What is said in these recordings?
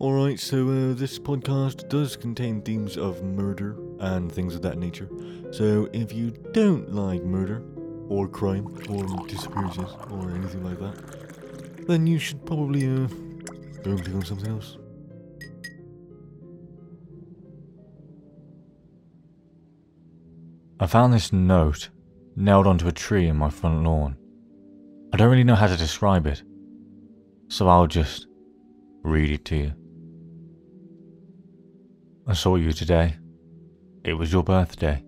Alright, so uh, this podcast does contain themes of murder and things of that nature. So if you don't like murder, or crime, or disappearances, or anything like that, then you should probably uh, go and click on something else. I found this note nailed onto a tree in my front lawn. I don't really know how to describe it, so I'll just read it to you. I saw you today. It was your birthday.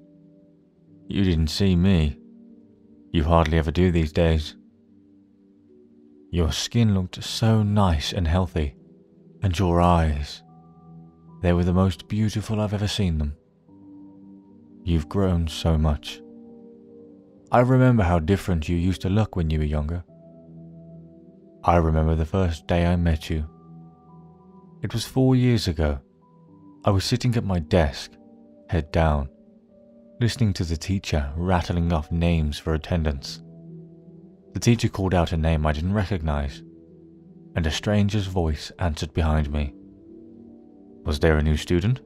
You didn't see me. You hardly ever do these days. Your skin looked so nice and healthy, and your eyes, they were the most beautiful I've ever seen them. You've grown so much. I remember how different you used to look when you were younger. I remember the first day I met you. It was four years ago. I was sitting at my desk, head down, listening to the teacher rattling off names for attendance. The teacher called out a name I didn't recognize, and a stranger's voice answered behind me. Was there a new student?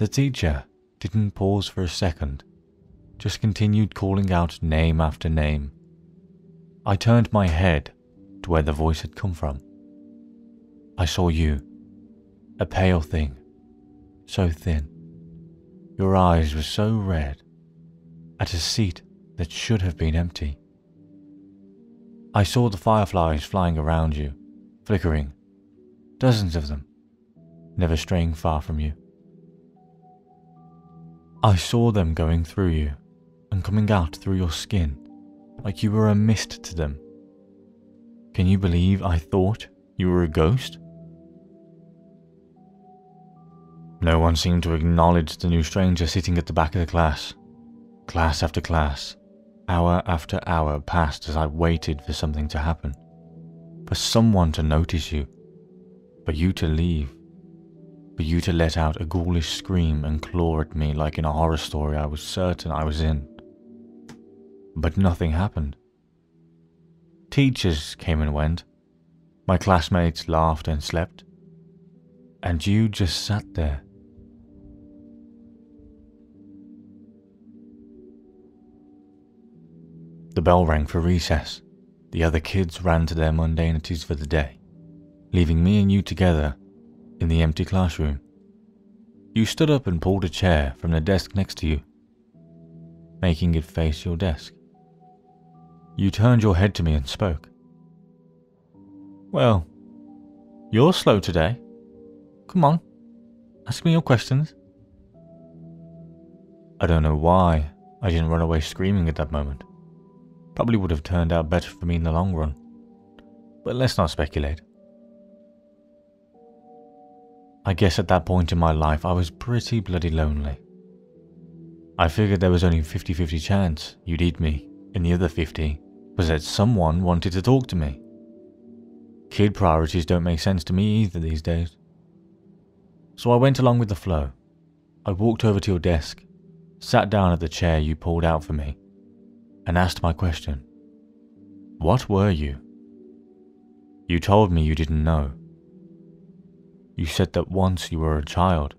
The teacher didn't pause for a second, just continued calling out name after name. I turned my head to where the voice had come from. I saw you, a pale thing, so thin. Your eyes were so red, at a seat that should have been empty. I saw the fireflies flying around you, flickering, dozens of them, never straying far from you. I saw them going through you and coming out through your skin like you were a mist to them. Can you believe I thought you were a ghost? No one seemed to acknowledge the new stranger sitting at the back of the class. Class after class, hour after hour passed as I waited for something to happen. For someone to notice you. For you to leave for you to let out a ghoulish scream and claw at me like in a horror story I was certain I was in. But nothing happened. Teachers came and went. My classmates laughed and slept. And you just sat there. The bell rang for recess. The other kids ran to their mundanities for the day, leaving me and you together in the empty classroom. You stood up and pulled a chair from the desk next to you, making it face your desk. You turned your head to me and spoke. Well, you're slow today. Come on, ask me your questions. I don't know why I didn't run away screaming at that moment. Probably would have turned out better for me in the long run. But let's not speculate. I guess at that point in my life I was pretty bloody lonely. I figured there was only a 50 50 chance you'd eat me, and the other 50 was that someone wanted to talk to me. Kid priorities don't make sense to me either these days. So I went along with the flow. I walked over to your desk, sat down at the chair you pulled out for me, and asked my question What were you? You told me you didn't know. You said that once you were a child,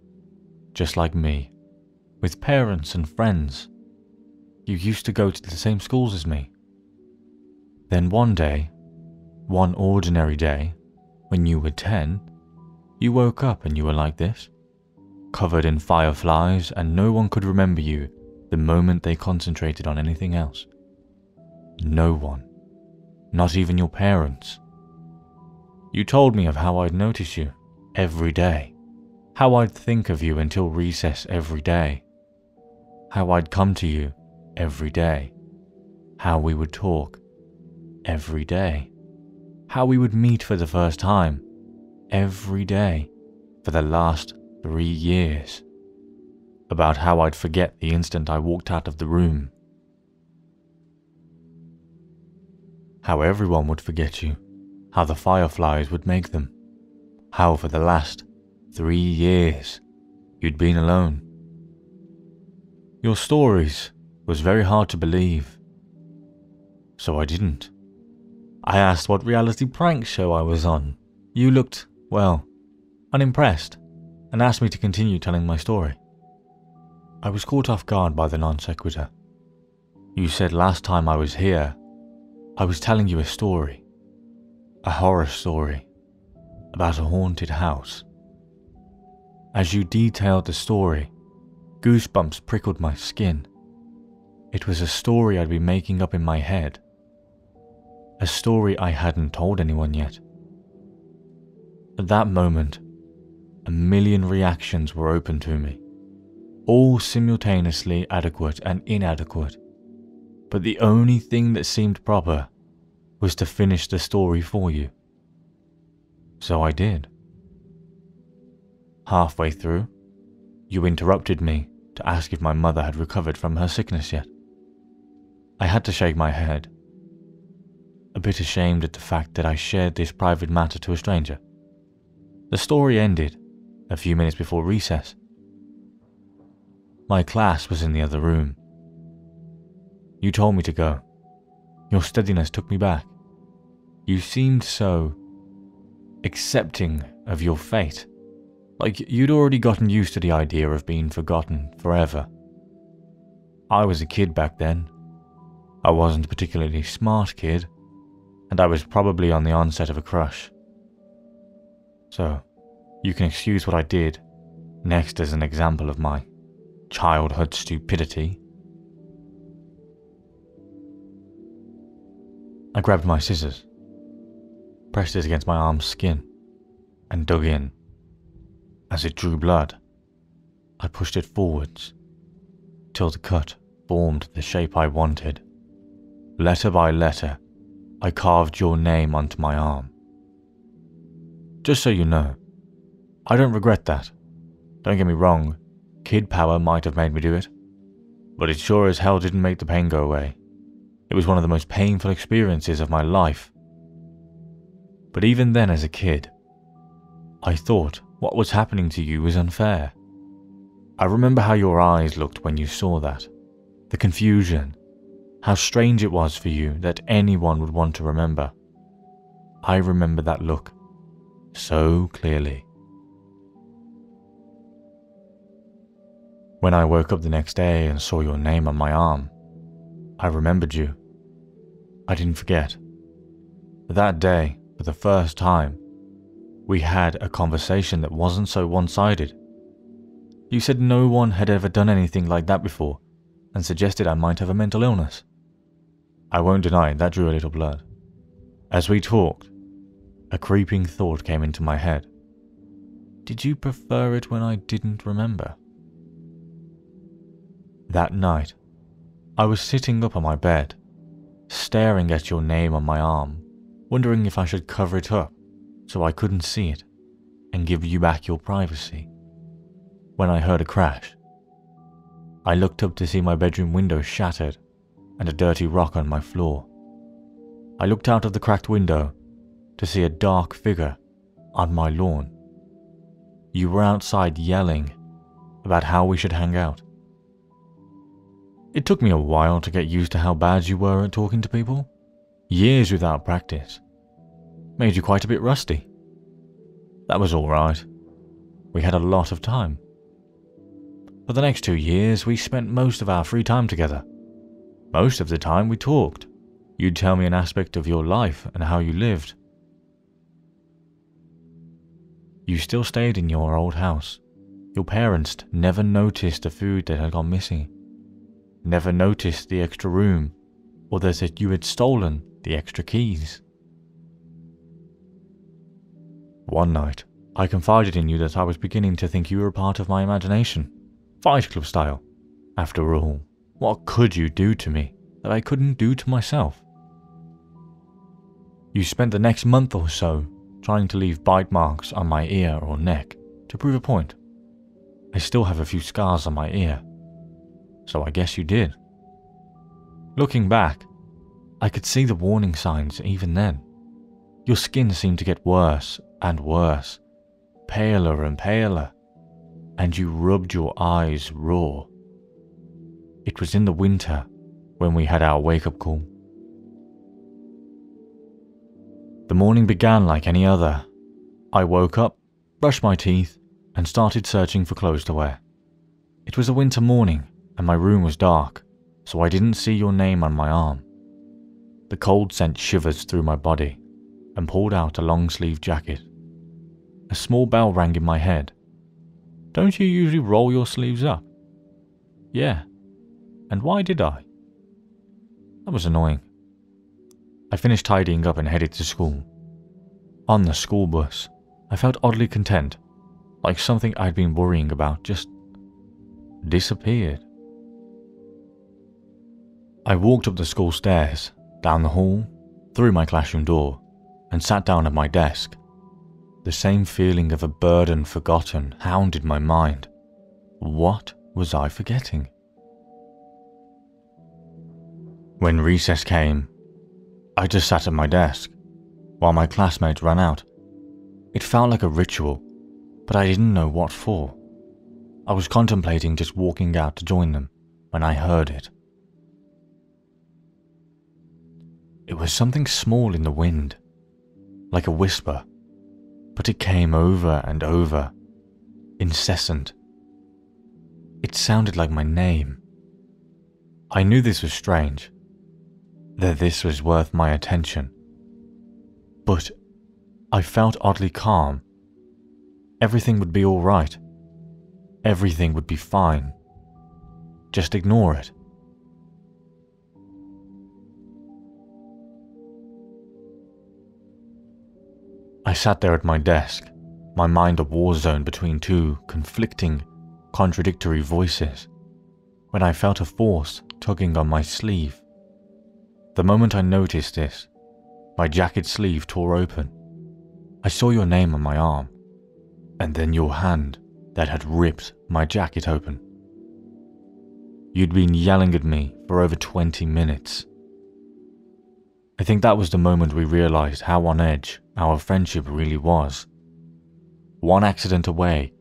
just like me, with parents and friends. You used to go to the same schools as me. Then one day, one ordinary day, when you were 10, you woke up and you were like this, covered in fireflies, and no one could remember you the moment they concentrated on anything else. No one, not even your parents. You told me of how I'd notice you, every day. How I'd think of you until recess every day. How I'd come to you every day. How we would talk every day. How we would meet for the first time every day for the last three years. About how I'd forget the instant I walked out of the room. How everyone would forget you. How the fireflies would make them how for the last three years you'd been alone. Your stories was very hard to believe, so I didn't. I asked what reality prank show I was on You looked, well, unimpressed and asked me to continue telling my story. I was caught off guard by the non sequitur. You said last time I was here, I was telling you a story, a horror story, about a haunted house. As you detailed the story, goosebumps prickled my skin. It was a story I'd been making up in my head, a story I hadn't told anyone yet. At that moment, a million reactions were open to me, all simultaneously adequate and inadequate. But the only thing that seemed proper was to finish the story for you. So I did. Halfway through, you interrupted me to ask if my mother had recovered from her sickness yet. I had to shake my head, a bit ashamed at the fact that I shared this private matter to a stranger. The story ended a few minutes before recess. My class was in the other room. You told me to go. Your steadiness took me back. You seemed so accepting of your fate, like you'd already gotten used to the idea of being forgotten forever. I was a kid back then. I wasn't a particularly smart kid, and I was probably on the onset of a crush. So, you can excuse what I did next as an example of my childhood stupidity. I grabbed my scissors, pressed it against my arm's skin, and dug in. As it drew blood, I pushed it forwards till the cut formed the shape I wanted. Letter by letter, I carved your name onto my arm. Just so you know, I don't regret that. Don't get me wrong, kid power might have made me do it. But it sure as hell didn't make the pain go away. It was one of the most painful experiences of my life. But even then, as a kid, I thought what was happening to you was unfair. I remember how your eyes looked when you saw that. The confusion. How strange it was for you that anyone would want to remember. I remember that look so clearly. When I woke up the next day and saw your name on my arm, I remembered you. I didn't forget. That day, for the first time, we had a conversation that wasn't so one sided. You said no one had ever done anything like that before and suggested I might have a mental illness. I won't deny that drew a little blood. As we talked, a creeping thought came into my head. Did you prefer it when I didn't remember? That night, I was sitting up on my bed, staring at your name on my arm, wondering if I should cover it up so I couldn't see it and give you back your privacy. When I heard a crash, I looked up to see my bedroom window shattered and a dirty rock on my floor. I looked out of the cracked window to see a dark figure on my lawn. You were outside yelling about how we should hang out. It took me a while to get used to how bad you were at talking to people. Years without practice. Made you quite a bit rusty. That was alright. We had a lot of time. For the next two years, we spent most of our free time together. Most of the time, we talked. You'd tell me an aspect of your life and how you lived. You still stayed in your old house. Your parents never noticed the food that had gone missing never noticed the extra room, or that you had stolen the extra keys. One night, I confided in you that I was beginning to think you were a part of my imagination, Fight Club style. After all, what could you do to me that I couldn't do to myself? You spent the next month or so trying to leave bite marks on my ear or neck to prove a point. I still have a few scars on my ear, so I guess you did. Looking back, I could see the warning signs even then. Your skin seemed to get worse and worse, paler and paler, and you rubbed your eyes raw. It was in the winter when we had our wake up call. The morning began like any other. I woke up, brushed my teeth, and started searching for clothes to wear. It was a winter morning, and my room was dark, so I didn't see your name on my arm. The cold sent shivers through my body and pulled out a long sleeved jacket. A small bell rang in my head. Don't you usually roll your sleeves up? Yeah. And why did I? That was annoying. I finished tidying up and headed to school. On the school bus, I felt oddly content, like something I'd been worrying about just disappeared. I walked up the school stairs, down the hall, through my classroom door, and sat down at my desk. The same feeling of a burden forgotten hounded my mind. What was I forgetting? When recess came, I just sat at my desk while my classmates ran out. It felt like a ritual, but I didn't know what for. I was contemplating just walking out to join them when I heard it. It was something small in the wind, like a whisper, but it came over and over, incessant. It sounded like my name. I knew this was strange, that this was worth my attention. But I felt oddly calm. Everything would be alright. Everything would be fine. Just ignore it. I sat there at my desk, my mind a war zone between two conflicting, contradictory voices, when I felt a force tugging on my sleeve. The moment I noticed this, my jacket sleeve tore open. I saw your name on my arm, and then your hand that had ripped my jacket open. You'd been yelling at me for over 20 minutes. I think that was the moment we realized how on edge our friendship really was. One accident away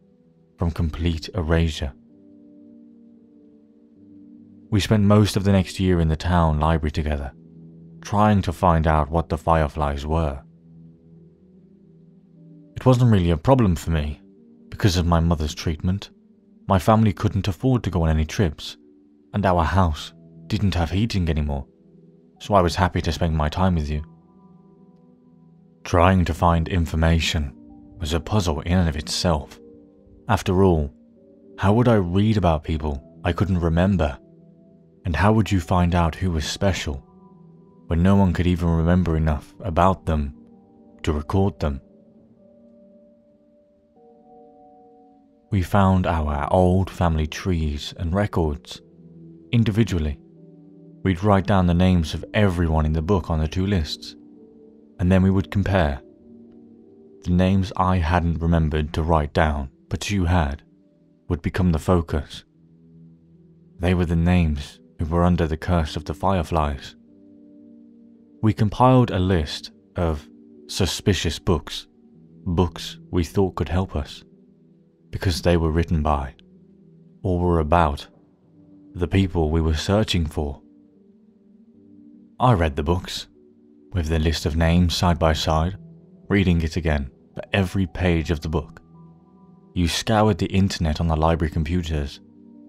from complete erasure. We spent most of the next year in the town library together, trying to find out what the fireflies were. It wasn't really a problem for me, because of my mother's treatment. My family couldn't afford to go on any trips, and our house didn't have heating anymore so I was happy to spend my time with you. Trying to find information was a puzzle in and of itself. After all, how would I read about people I couldn't remember? And how would you find out who was special when no one could even remember enough about them to record them? We found our old family trees and records individually We'd write down the names of everyone in the book on the two lists, and then we would compare. The names I hadn't remembered to write down, but you had, would become the focus. They were the names who were under the curse of the fireflies. We compiled a list of suspicious books, books we thought could help us, because they were written by, or were about, the people we were searching for. I read the books, with the list of names side by side, reading it again for every page of the book. You scoured the internet on the library computers,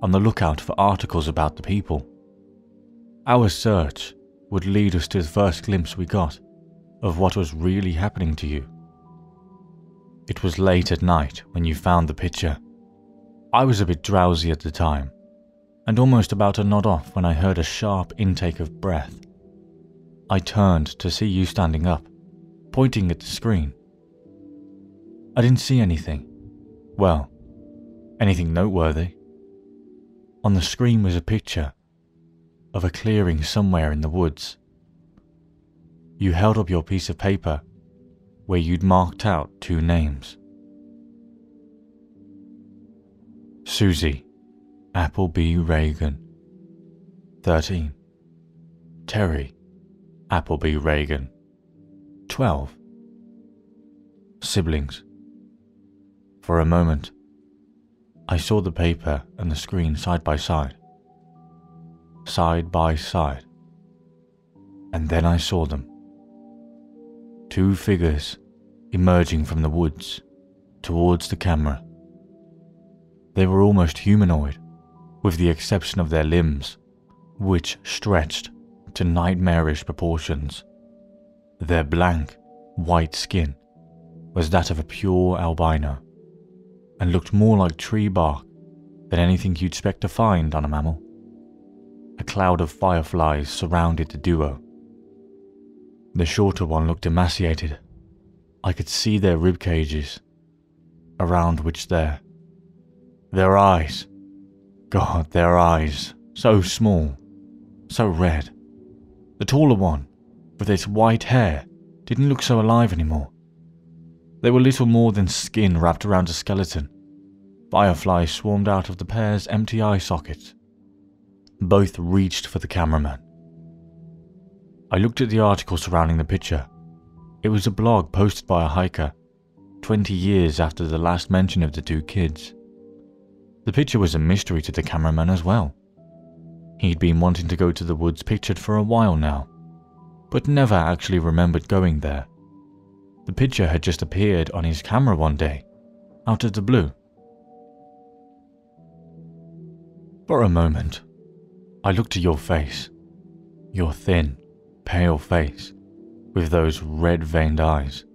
on the lookout for articles about the people. Our search would lead us to the first glimpse we got of what was really happening to you. It was late at night when you found the picture. I was a bit drowsy at the time, and almost about to nod off when I heard a sharp intake of breath. I turned to see you standing up, pointing at the screen. I didn't see anything. Well, anything noteworthy. On the screen was a picture of a clearing somewhere in the woods. You held up your piece of paper where you'd marked out two names Susie Appleby Reagan, 13. Terry Appleby Reagan. 12. Siblings. For a moment, I saw the paper and the screen side by side. Side by side. And then I saw them. Two figures emerging from the woods towards the camera. They were almost humanoid, with the exception of their limbs, which stretched to nightmarish proportions. Their blank, white skin was that of a pure albino, and looked more like tree bark than anything you'd expect to find on a mammal. A cloud of fireflies surrounded the duo. The shorter one looked emaciated. I could see their rib cages, around which their their eyes, God, their eyes, so small, so red. The taller one, with its white hair, didn't look so alive anymore. They were little more than skin wrapped around a skeleton. Fireflies swarmed out of the pair's empty eye sockets. Both reached for the cameraman. I looked at the article surrounding the picture. It was a blog posted by a hiker, 20 years after the last mention of the two kids. The picture was a mystery to the cameraman as well. He'd been wanting to go to the woods pictured for a while now, but never actually remembered going there. The picture had just appeared on his camera one day, out of the blue. For a moment, I looked at your face, your thin, pale face, with those red veined eyes.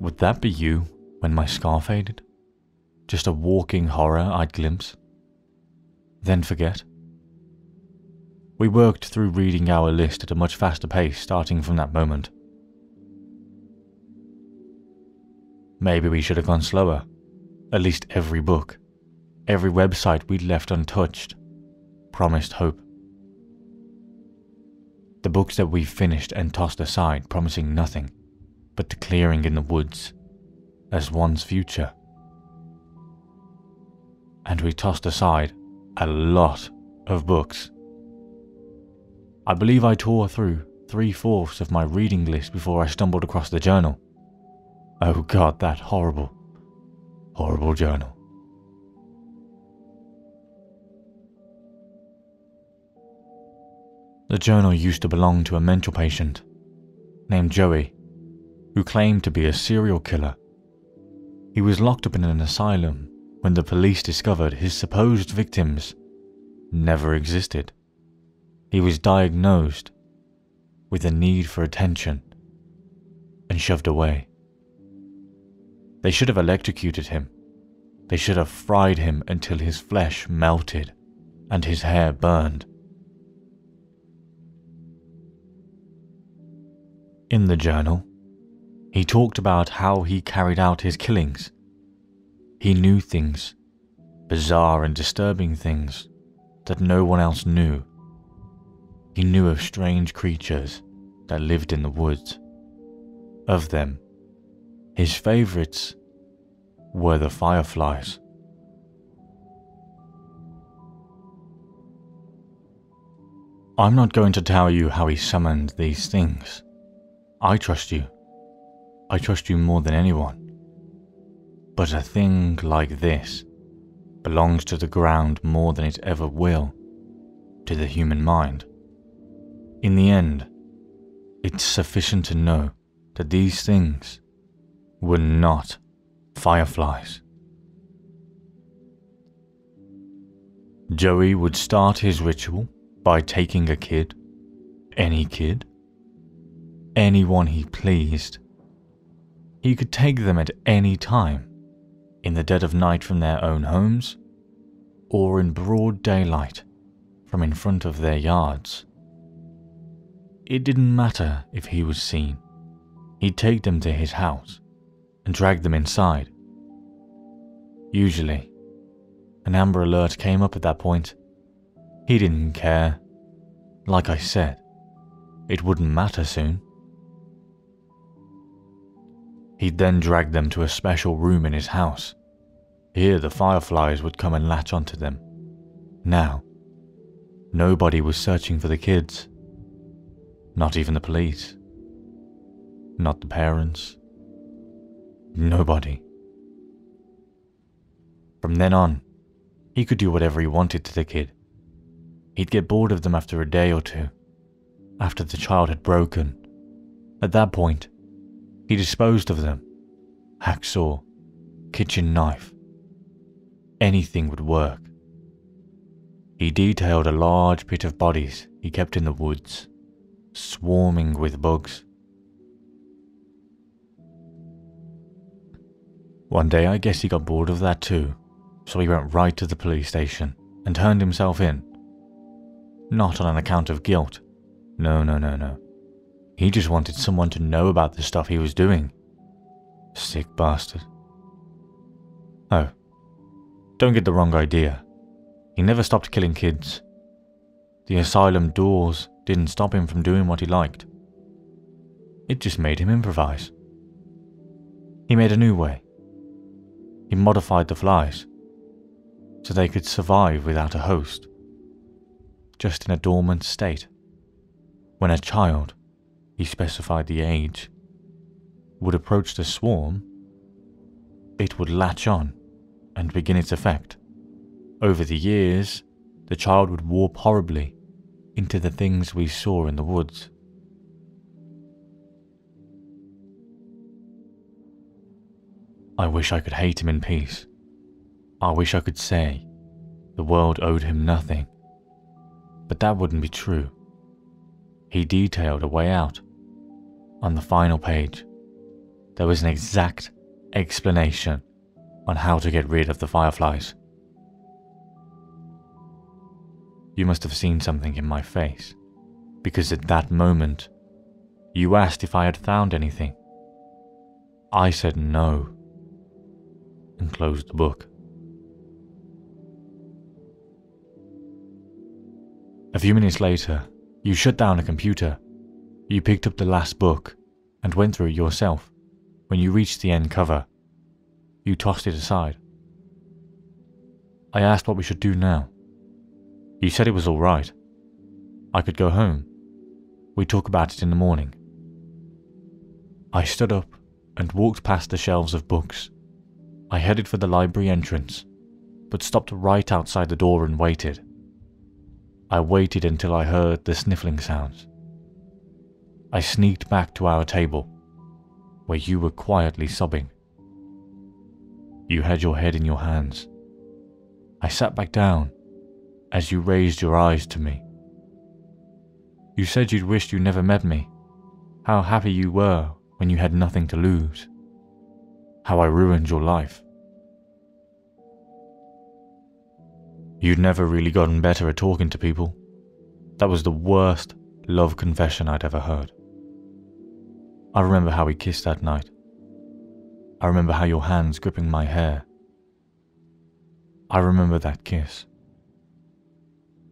Would that be you when my scar faded? Just a walking horror I'd glimpse? Then forget? We worked through reading our list at a much faster pace starting from that moment. Maybe we should have gone slower. At least every book, every website we'd left untouched, promised hope. The books that we finished and tossed aside promising nothing but the clearing in the woods as one's future and we tossed aside a lot of books. I believe I tore through three fourths of my reading list before I stumbled across the journal. Oh god, that horrible, horrible journal. The journal used to belong to a mental patient named Joey, who claimed to be a serial killer. He was locked up in an asylum when the police discovered his supposed victims never existed. He was diagnosed with a need for attention and shoved away. They should have electrocuted him. They should have fried him until his flesh melted and his hair burned. In the journal, he talked about how he carried out his killings he knew things, bizarre and disturbing things, that no one else knew. He knew of strange creatures that lived in the woods. Of them, his favorites were the fireflies. I'm not going to tell you how he summoned these things. I trust you. I trust you more than anyone. But a thing like this belongs to the ground more than it ever will to the human mind. In the end, it's sufficient to know that these things were not fireflies. Joey would start his ritual by taking a kid, any kid, anyone he pleased. He could take them at any time in the dead of night from their own homes, or in broad daylight from in front of their yards. It didn't matter if he was seen. He'd take them to his house and drag them inside. Usually, an Amber Alert came up at that point. He didn't care. Like I said, it wouldn't matter soon. He'd then drag them to a special room in his house. Here the fireflies would come and latch onto them. Now, nobody was searching for the kids. Not even the police. Not the parents. Nobody. From then on, he could do whatever he wanted to the kid. He'd get bored of them after a day or two, after the child had broken. At that point, He disposed of them. Hacksaw, kitchen knife. Anything would work. He detailed a large pit of bodies he kept in the woods, swarming with bugs. One day I guess he got bored of that too, so he went right to the police station and turned himself in. Not on an account of guilt. No, no, no, no. He just wanted someone to know about the stuff he was doing. Sick bastard. Oh, don't get the wrong idea. He never stopped killing kids. The asylum doors didn't stop him from doing what he liked. It just made him improvise. He made a new way. He modified the flies so they could survive without a host, just in a dormant state. When a child, he specified the age, would approach the swarm, it would latch on and begin its effect. Over the years, the child would warp horribly into the things we saw in the woods. I wish I could hate him in peace. I wish I could say the world owed him nothing. But that wouldn't be true. He detailed a way out. On the final page, there was an exact explanation on how to get rid of the fireflies. You must have seen something in my face, because at that moment, you asked if I had found anything. I said no, and closed the book. A few minutes later, you shut down a computer. You picked up the last book and went through it yourself. When you reached the end cover, you tossed it aside. I asked what we should do now. You said it was all right. I could go home. We'd talk about it in the morning. I stood up and walked past the shelves of books. I headed for the library entrance, but stopped right outside the door and waited. I waited until I heard the sniffling sounds. I sneaked back to our table, where you were quietly sobbing. You had your head in your hands. I sat back down as you raised your eyes to me. You said you'd wished you never met me, how happy you were when you had nothing to lose, how I ruined your life. You'd never really gotten better at talking to people. That was the worst love confession I'd ever heard. I remember how we kissed that night. I remember how your hands gripping my hair. I remember that kiss.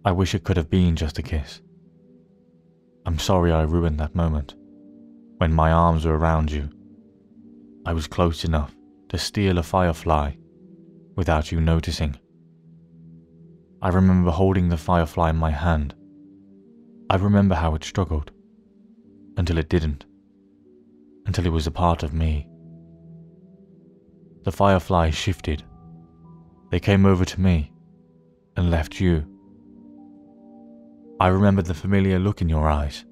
I wish it could have been just a kiss. I'm sorry I ruined that moment. When my arms were around you, I was close enough to steal a firefly without you noticing. I remember holding the firefly in my hand. I remember how it struggled. Until it didn't. Until it was a part of me. The fireflies shifted. They came over to me and left you. I remembered the familiar look in your eyes,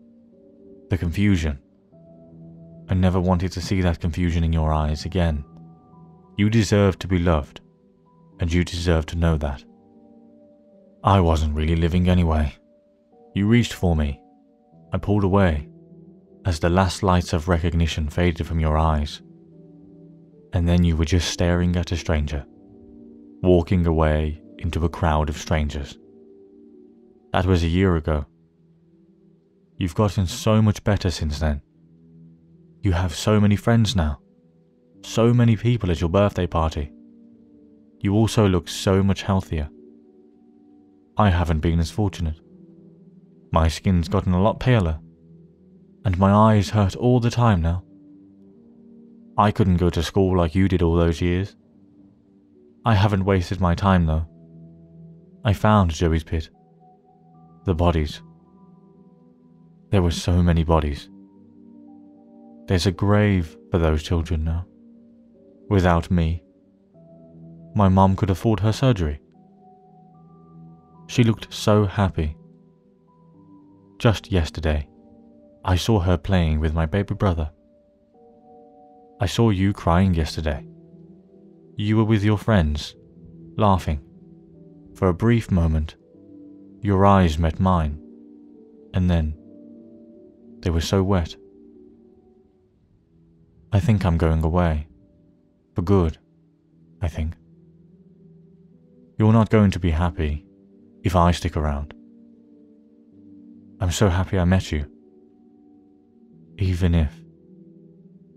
the confusion. I never wanted to see that confusion in your eyes again. You deserve to be loved, and you deserve to know that. I wasn't really living anyway. You reached for me. I pulled away as the last lights of recognition faded from your eyes. And then you were just staring at a stranger, walking away into a crowd of strangers. That was a year ago. You've gotten so much better since then. You have so many friends now. So many people at your birthday party. You also look so much healthier. I haven't been as fortunate. My skin's gotten a lot paler, and my eyes hurt all the time now. I couldn't go to school like you did all those years. I haven't wasted my time though. I found Joey's pit. The bodies. There were so many bodies. There's a grave for those children now. Without me, my mom could afford her surgery. She looked so happy. Just yesterday, I saw her playing with my baby brother. I saw you crying yesterday. You were with your friends, laughing. For a brief moment, your eyes met mine, and then they were so wet. I think I'm going away. For good, I think. You're not going to be happy if I stick around. I'm so happy I met you. Even if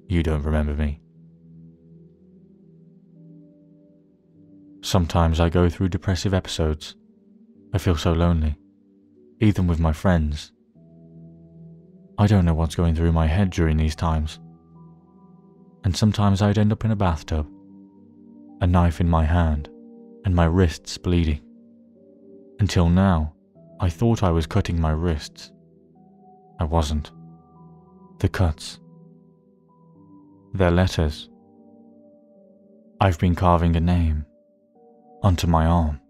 you don't remember me. Sometimes I go through depressive episodes. I feel so lonely, even with my friends. I don't know what's going through my head during these times. And sometimes I'd end up in a bathtub, a knife in my hand, and my wrists bleeding. Until now, I thought I was cutting my wrists. I wasn't. The cuts. They're letters. I've been carving a name onto my arm.